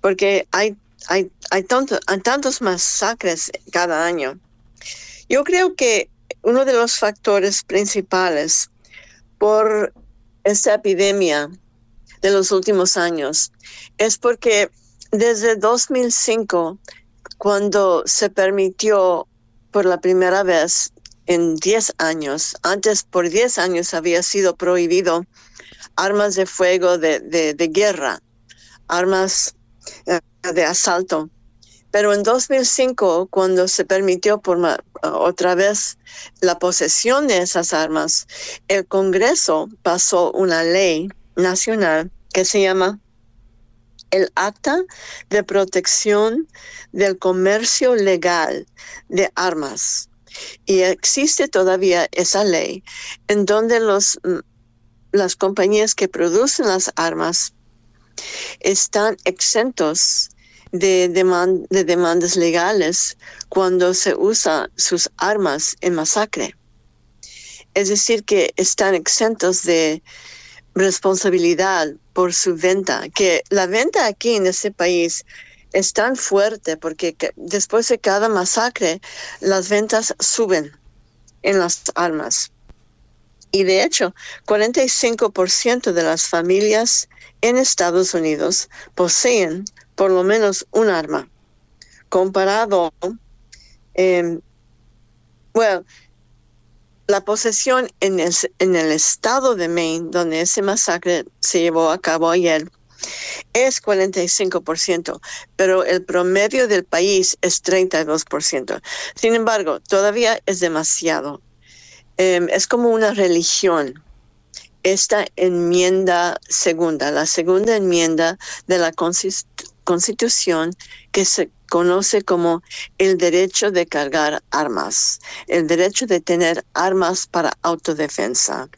porque hay, hay, hay, hay tantos masacres cada año. Yo creo que uno de los factores principales por esta epidemia de los últimos años es porque desde 2005, cuando se permitió por la primera vez en 10 años. Antes, por 10 años, había sido prohibido armas de fuego de, de, guerra, armas eh, de asalto. Pero en 2005, cuando se permitió por otra vez la posesión de esas armas, el Congreso pasó una ley nacional que se llama el Acta de Protección del Comercio Legal de Armas. Y existe todavía esa ley en donde los, mm, las compañías que producen las armas están exentos de, de demandas legales cuando se usa sus armas en masacre. Es decir, que están exentos de responsabilidad por su venta, que la venta aquí en este país es tan fuerte porque después de cada masacre las ventas suben en las armas. Y de hecho, 45% de las familias en Estados Unidos poseen por lo menos un arma. Comparado, bueno, la posesión en el, estado de Maine, donde ese masacre se llevó a cabo ayer, es 45%, pero el promedio del país es 32%. Sin embargo, todavía es demasiado. Em, es como una religión. Esta enmienda segunda, la segunda enmienda de la Constitución que se conoce como el derecho de cargar armas, el derecho de tener armas para autodefensa.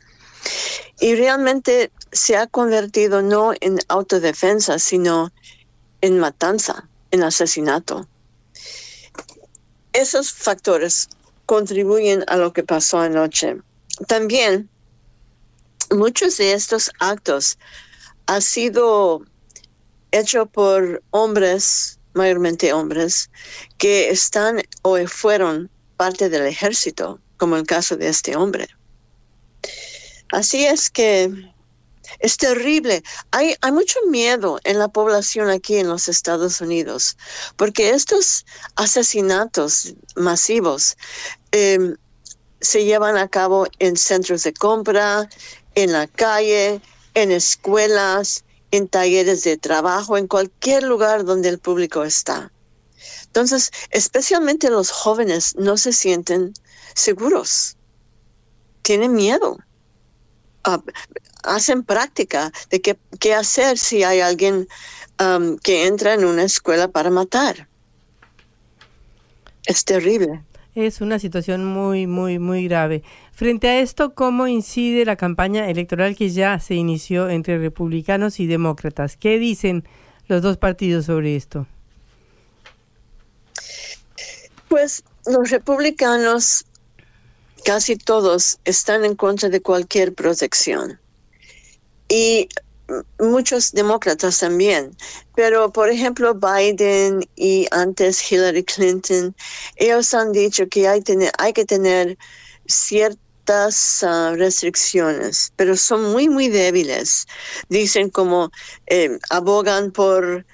Y realmente se ha convertido no en autodefensa, sino en matanza, en asesinato. Esos factores contribuyen a lo que pasó anoche. También muchos de estos actos han sido hechos por hombres, mayormente hombres, que están o fueron parte del ejército, como el caso de este hombre. Así es que es terrible. Hay, mucho miedo en la población aquí en los Estados Unidos, porque estos asesinatos masivos em, se llevan a cabo en centros de compra, en la calle, en escuelas, en talleres de trabajo, en cualquier lugar donde el público está. Entonces, especialmente los jóvenes no se sienten seguros tienen miedo. Ah, hacen práctica de qué, hacer si hay alguien um, que entra en una escuela para matar. Es terrible. Es una situación muy, muy, muy grave. Frente a esto, ¿cómo incide la campaña electoral que ya se inició entre republicanos y demócratas? ¿Qué dicen los dos partidos sobre esto? Pues los republicanos, casi todos, están en contra de cualquier protección. Y muchos demócratas también. Pero, por ejemplo, Biden y antes Hillary Clinton, ellos han dicho que hay, hay que tener ciertas ah, restricciones, pero son muy, muy débiles. Dicen como eh, abogan por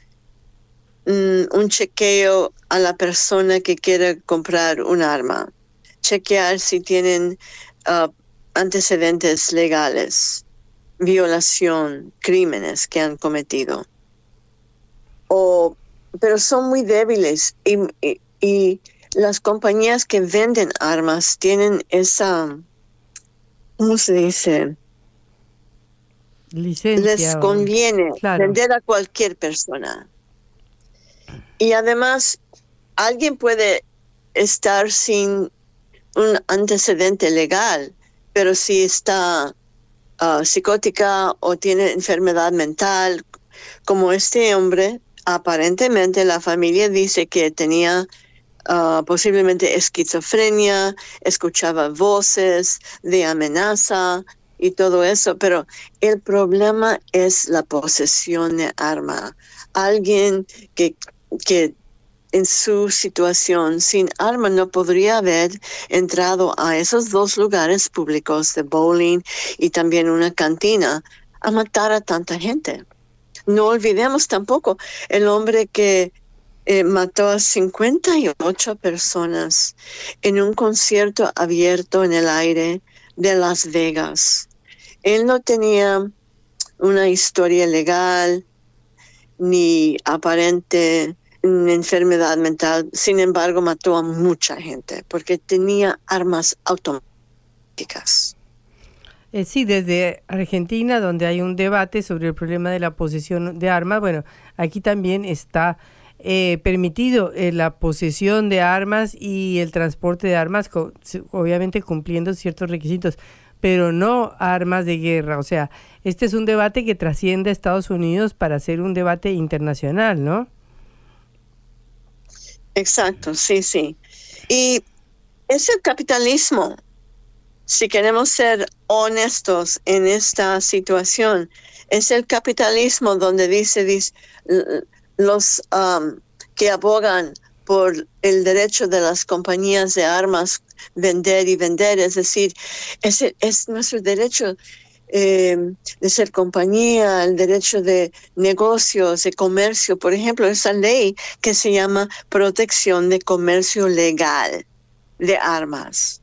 mm, un chequeo a la persona que quiere comprar un arma, chequear si tienen ah, antecedentes legales violación, crímenes que han cometido. O, pero son muy débiles y, las compañías que venden armas tienen esa, ¿cómo se dice? Licencia. Les conviene vender a cualquier persona. Y además, alguien puede estar sin un antecedente legal, pero si está Ah, psicótica o tiene enfermedad mental, como este hombre, aparentemente la familia dice que tenía ah, posiblemente esquizofrenia, escuchaba voces de amenaza y todo eso, pero el problema es la posesión de arma. Alguien que, que en su situación sin arma no podría haber entrado a esos dos lugares públicos de bowling y también una cantina a matar a tanta gente. No olvidemos tampoco el hombre que eh, mató a 58 personas en un concierto abierto en el aire de Las Vegas. Él no tenía una historia legal ni aparente enfermedad mental, sin embargo mató a mucha gente porque tenía armas automáticas. Eh, sí, desde Argentina, donde hay un debate sobre el problema de la posesión de armas, bueno, aquí también está eh, permitido eh, la posesión de armas y el transporte de armas, obviamente cumpliendo ciertos requisitos, pero no armas de guerra. O sea, este es un debate que trasciende a Estados Unidos para ser un debate internacional, ¿no? Exacto, sí, sí. Y es el capitalismo. Si queremos ser honestos en esta situación, es el capitalismo donde dice, dice los um, que abogan por el derecho de las compañías de armas vender y vender, es decir, es, es nuestro derecho eh, de ser compañía, el derecho de negocios, de comercio, por ejemplo, esa ley que se llama protección de comercio legal de armas.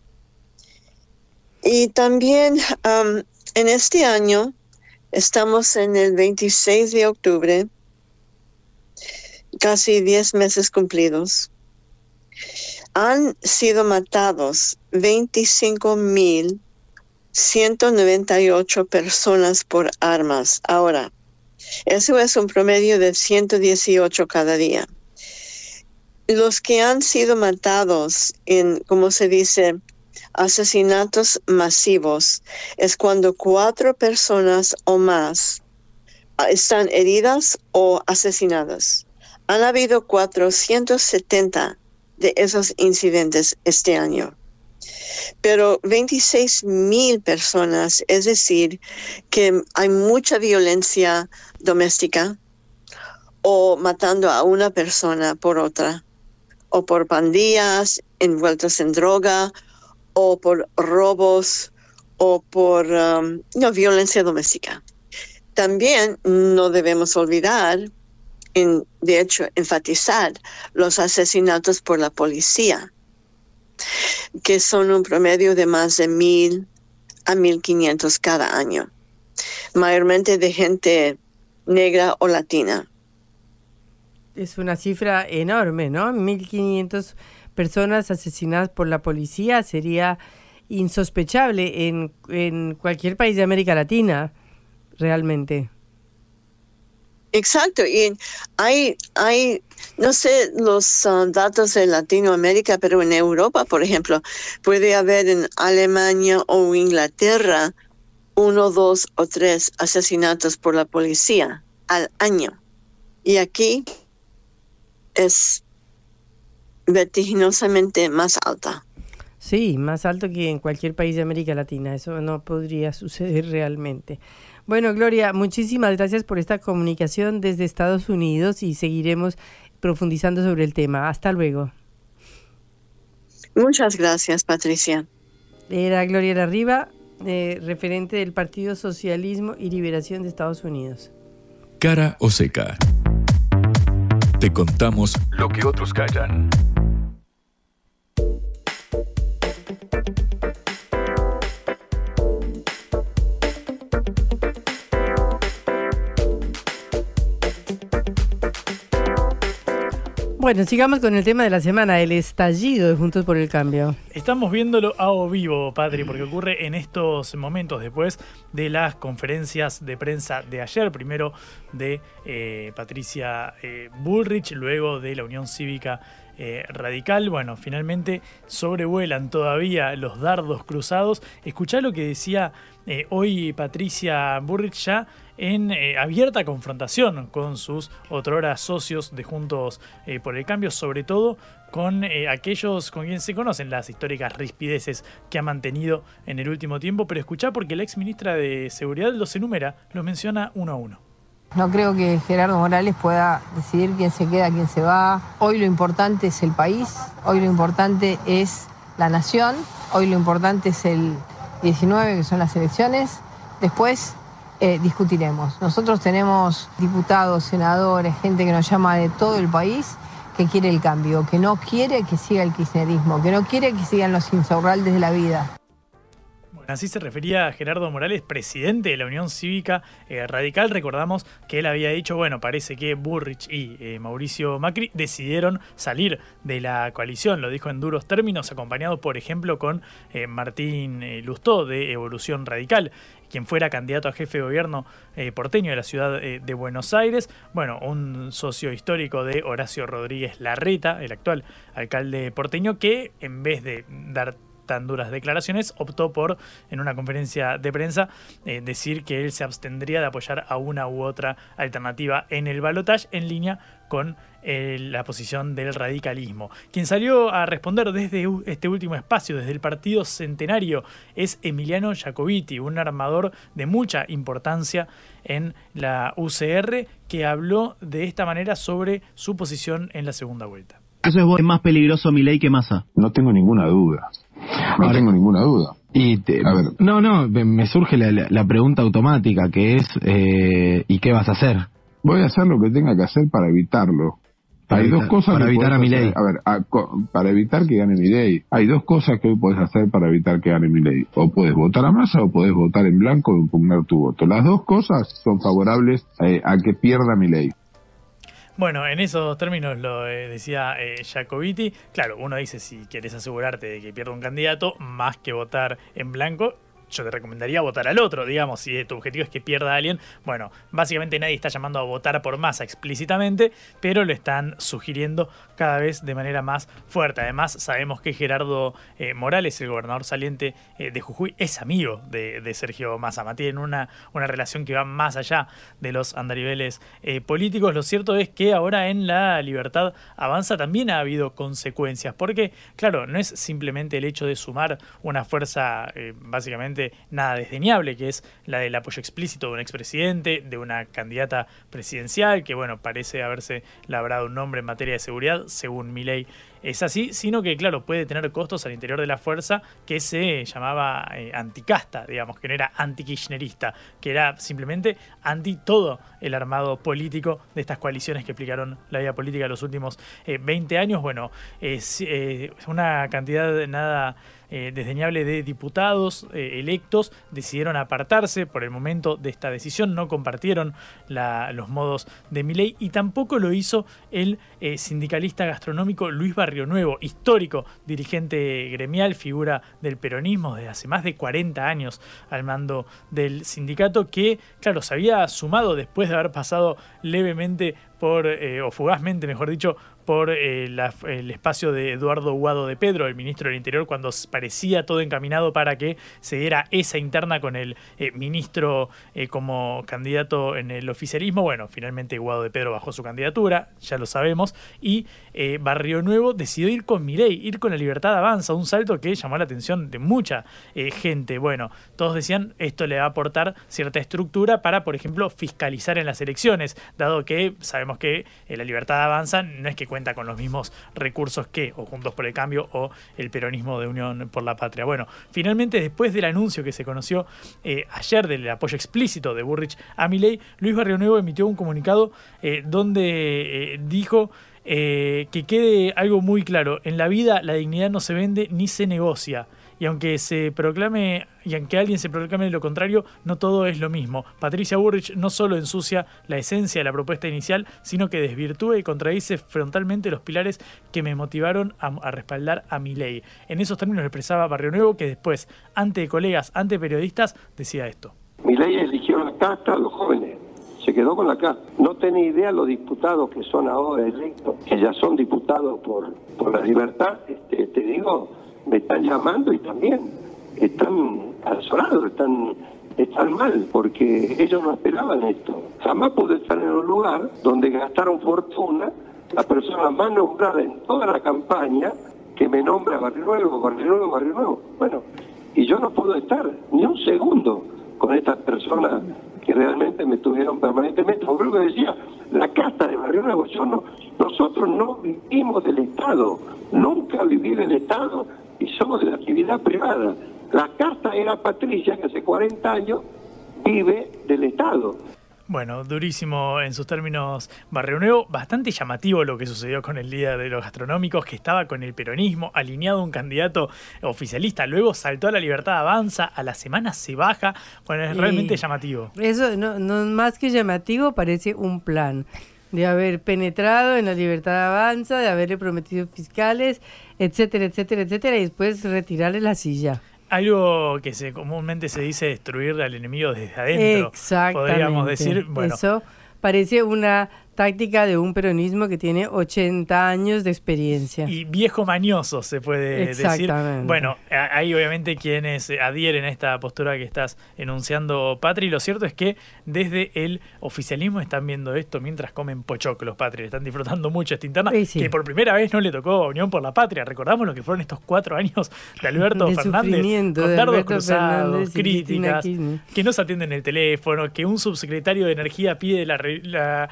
Y también en este año, estamos en el 26 de octubre, casi 10 meses cumplidos, han sido matados 25 mil 198 personas por armas. Ahora, eso es un promedio de 118 cada día. Los que han sido matados en, como se dice, asesinatos masivos, es cuando cuatro personas o más están heridas o asesinadas. Han habido 470 de esos incidentes este año pero 26 mil personas, es decir, que hay mucha violencia doméstica o matando a una persona por otra, o por pandillas envueltas en droga, o por robos, o por um, no, violencia doméstica. También no debemos olvidar, de hecho, enfatizar los asesinatos por la policía que son un promedio de más de mil a mil quinientos cada año, mayormente de gente negra o latina. Es una cifra enorme, ¿no? 1.500 personas asesinadas por la policía sería insospechable en cualquier país de América Latina, realmente. Exacto, y hay, hay no sé los uh, datos en Latinoamérica, pero en Europa, por ejemplo, puede haber en Alemania o Inglaterra uno, dos o tres asesinatos por la policía al año. Y aquí es vertiginosamente más alta. Sí, más alto que en cualquier país de América Latina. Eso no podría suceder realmente. Bueno, Gloria, muchísimas gracias por esta comunicación desde Estados Unidos y seguiremos profundizando sobre el tema. Hasta luego. Muchas gracias, Patricia. Era Gloria Larriba, eh, referente del Partido Socialismo y Liberación de Estados Unidos. Cara o seca. Te contamos lo que otros callan. Bueno, sigamos con el tema de la semana, el estallido de Juntos por el Cambio. Estamos viéndolo a o vivo, Patri, porque ocurre en estos momentos después de las conferencias de prensa de ayer, primero de eh, Patricia eh, Bullrich, luego de la Unión Cívica eh, Radical. Bueno, finalmente sobrevuelan todavía los dardos cruzados. Escuchá lo que decía hoy Patricia Bullrich ya en eh, abierta confrontación con sus otrora socios de Juntos eh, por el Cambio, sobre todo con eh, aquellos con quien se conocen las históricas rispideces que ha mantenido en el último tiempo, pero escuchá porque la ex ministra de Seguridad los enumera, los menciona uno a uno. No creo que Gerardo Morales pueda decidir quién se queda, quién se va. Hoy lo importante es el país, hoy lo importante es la nación, hoy lo importante es el 19, que son las elecciones. Después eh, discutiremos. Nosotros tenemos diputados, senadores, gente que nos llama de todo el país que quiere el cambio, que no quiere que siga el kirchnerismo, que no quiere que sigan los insaurraldes de la vida. Así se refería Gerardo Morales, presidente de la Unión Cívica eh, Radical. Recordamos que él había dicho, bueno, parece que Burrich y eh, Mauricio Macri decidieron salir de la coalición. Lo dijo en duros términos, acompañado, por ejemplo, con Martín Lustó de Evolución Radical quien fuera candidato a jefe de gobierno eh, porteño de la ciudad eh, de Buenos Aires. Bueno, un socio histórico de Horacio Rodríguez Larreta, el actual alcalde porteño, que en vez de dar tan duras declaraciones, optó por, en una conferencia de prensa, eh, decir que él se abstendría de apoyar a una u otra alternativa en el balotaje en línea con la posición del radicalismo. Quien salió a responder desde este último espacio, desde el Partido Centenario, es Emiliano Jacobiti, un armador de mucha importancia en la UCR, que habló de esta manera sobre su posición en la segunda vuelta. ¿Eso es más peligroso mi ley que Massa? No tengo ninguna duda. No tengo ninguna duda. Y No, no, me surge la, pregunta automática que es, eh, ¿y qué vas a hacer? Voy a hacer lo que tenga que hacer para evitarlo. Hay dos cosas para evitar a mi ley. A ver, para evitar que gane mi ley. Hay dos cosas que hoy puedes hacer para evitar que gane mi ley. O puedes votar a masa o puedes votar en blanco o impugnar tu voto. Las dos cosas son favorables eh, a que pierda mi ley. Bueno, en esos términos lo eh, decía eh, Jacobiti. Claro, uno dice si quieres asegurarte de que pierda un candidato, más que votar en blanco, yo te recomendaría votar al otro, digamos, si tu objetivo es que pierda a alguien. Bueno, básicamente nadie está llamando a votar por masa explícitamente, pero lo están sugiriendo cada vez de manera más fuerte. Además, sabemos que Gerardo eh, Morales, el gobernador saliente eh, de Jujuy, es amigo de, Sergio Massa. Mantienen una, una relación que va más allá de los andariveles eh, políticos. Lo cierto es que ahora en la libertad avanza también ha habido consecuencias, porque, claro, no es simplemente el hecho de sumar una fuerza básicamente nada desdeñable, que es la del apoyo explícito de un expresidente, de una candidata presidencial, que bueno, parece haberse labrado un nombre en materia de seguridad, según mi ley es así, sino que, claro, puede tener costos al interior de la fuerza que se llamaba eh, anticasta, digamos, que no era anti-kirchnerista, que era simplemente anti todo el armado político de estas coaliciones que explicaron la vida política de los últimos 20 eh, años. Bueno, es eh, una cantidad de nada desdeñable de diputados electos decidieron apartarse por el momento de esta decisión, no compartieron los modos de mi ley y tampoco lo hizo el sindicalista gastronómico Luis Barrio Nuevo, histórico dirigente gremial, figura del peronismo desde hace más de 40 años al mando del sindicato, que, claro, se había sumado después de haber pasado levemente por, eh, o fugazmente, mejor dicho, por eh, el espacio de Eduardo Guado de Pedro, el ministro del Interior, cuando parecía todo encaminado para que se diera esa interna con el eh, ministro eh, como candidato en el oficialismo. Bueno, finalmente Guado de Pedro bajó su candidatura, ya lo sabemos, y Barrio Nuevo decidió ir con Milei, ir con la Libertad Avanza, un salto que llamó la atención de mucha gente. Bueno, todos decían esto le va a aportar cierta estructura para, por ejemplo, fiscalizar en las elecciones, dado que sabemos que la Libertad Avanza no es que cuenta con los mismos recursos que o Juntos por el Cambio o el peronismo de Unión por la Patria. Bueno, finalmente después del anuncio que se conoció eh, ayer del apoyo explícito de Burrich a Milei, Luis Barrio Nuevo emitió un comunicado eh, donde eh, dijo que quede algo muy claro, en la vida la dignidad no se vende ni se negocia. Y aunque se proclame, y aunque alguien se proclame lo contrario, no todo es lo mismo. Patricia Burrich no solo ensucia la esencia de la propuesta inicial, sino que desvirtúa y contradice frontalmente los pilares que me motivaron a, respaldar a mi ley. En esos términos expresaba Barrio Nuevo que después, ante colegas, ante periodistas, decía esto. Mi ley eligió la casta a los jóvenes. Se quedó con la casta. No tenía idea los diputados que son ahora electos, que ya son diputados por, por la libertad. Este, te digo, me están llamando y también están asolados, están, están mal, porque ellos no esperaban esto. Jamás pude estar en un lugar donde gastaron fortuna la persona más nombrada en toda la campaña que me nombra Barrio Nuevo, Barrio Nuevo, Barrio Nuevo. Bueno, y yo no puedo estar ni un segundo con estas personas que realmente me tuvieron permanentemente. Que decía, la casta de Barrio Nuevo, yo no, nosotros no vivimos del Estado, nunca viví del Estado y somos de la actividad privada. La casta era Patricia, que hace 40 años vive del Estado. Bueno, durísimo en sus términos Barrio Nuevo, bastante llamativo lo que sucedió con el Día de los Gastronómicos, que estaba con el peronismo, alineado a un candidato oficialista, luego saltó a la libertad avanza, a la semana se baja, bueno, es realmente llamativo. Eso, no, no más que llamativo, parece un plan de haber penetrado en la libertad avanza, de haberle prometido fiscales, etcétera, etcétera, etcétera, y después retirarle la silla. Algo que se comúnmente se dice destruir al enemigo desde adentro, Exactamente. podríamos decir, bueno, Eso parece una táctica de un peronismo que tiene 80 años de experiencia. y viejo mañoso se puede decir. Bueno, hay obviamente quienes adhieren a esta postura que estás enunciando, Patri. Lo cierto es que desde el oficialismo están viendo esto mientras comen pochoclos, Patri. Están disfrutando mucho esta interna, Sí, sí. que por primera vez no le tocó a Unión por la Patria. Recordamos lo que fueron estos cuatro años de Alberto De Fernández, con dardos cruzados, críticas, que no se atienden el teléfono, que un subsecretario de Energía pide la, la-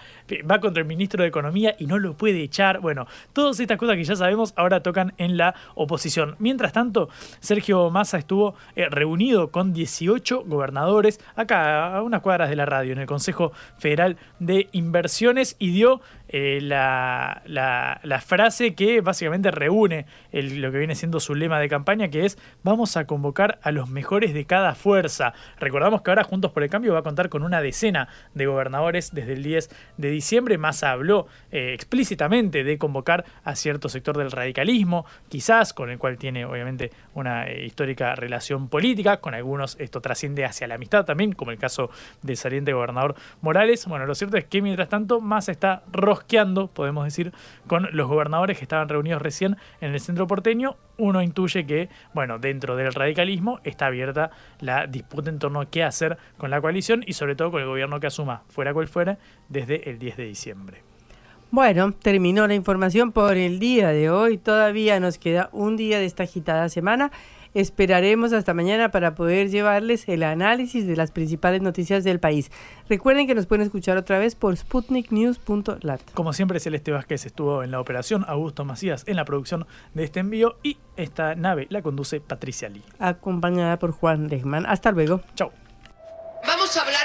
contra el ministro de Economía y no lo puede echar. Bueno, todas estas cosas que ya sabemos ahora tocan en la oposición. Mientras tanto, Sergio Massa estuvo eh, reunido con 18 gobernadores acá a unas cuadras de la radio en el Consejo Federal de Inversiones y dio eh, la, la- la frase que básicamente reúne lo que viene siendo su lema de campaña, que es vamos a convocar a los mejores de cada fuerza. Recordamos que ahora Juntos por el Cambio va a contar con una decena de gobernadores desde el 10 de diciembre. Massa habló eh, explícitamente de convocar a cierto sector del radicalismo, quizás con el cual tiene obviamente una eh, histórica relación política, con algunos esto trasciende hacia la amistad también, como el caso del saliente gobernador Morales. Bueno, lo cierto es que mientras tanto Massa está rosqueando, podemos decir, con los gobernadores que estaban reunidos recién en el centro porteño. Uno intuye que, bueno, dentro del radicalismo está abierta la disputa en torno a qué hacer con la coalición y sobre todo con el gobierno que asuma, fuera cual fuera, desde el 10 de diciembre. Bueno, terminó la información por el día de hoy. Todavía nos queda un día de esta agitada semana. Esperaremos hasta mañana para poder llevarles el análisis de las principales noticias del país. Recuerden que nos pueden escuchar otra vez por sputniknews.lat. Como siempre, Celeste Vázquez estuvo en la operación, Augusto Macías en la producción de este envío y esta nave la conduce Patricia Lee. Acompañada por Juan Lechman. Hasta luego. Chau. Vamos a hablar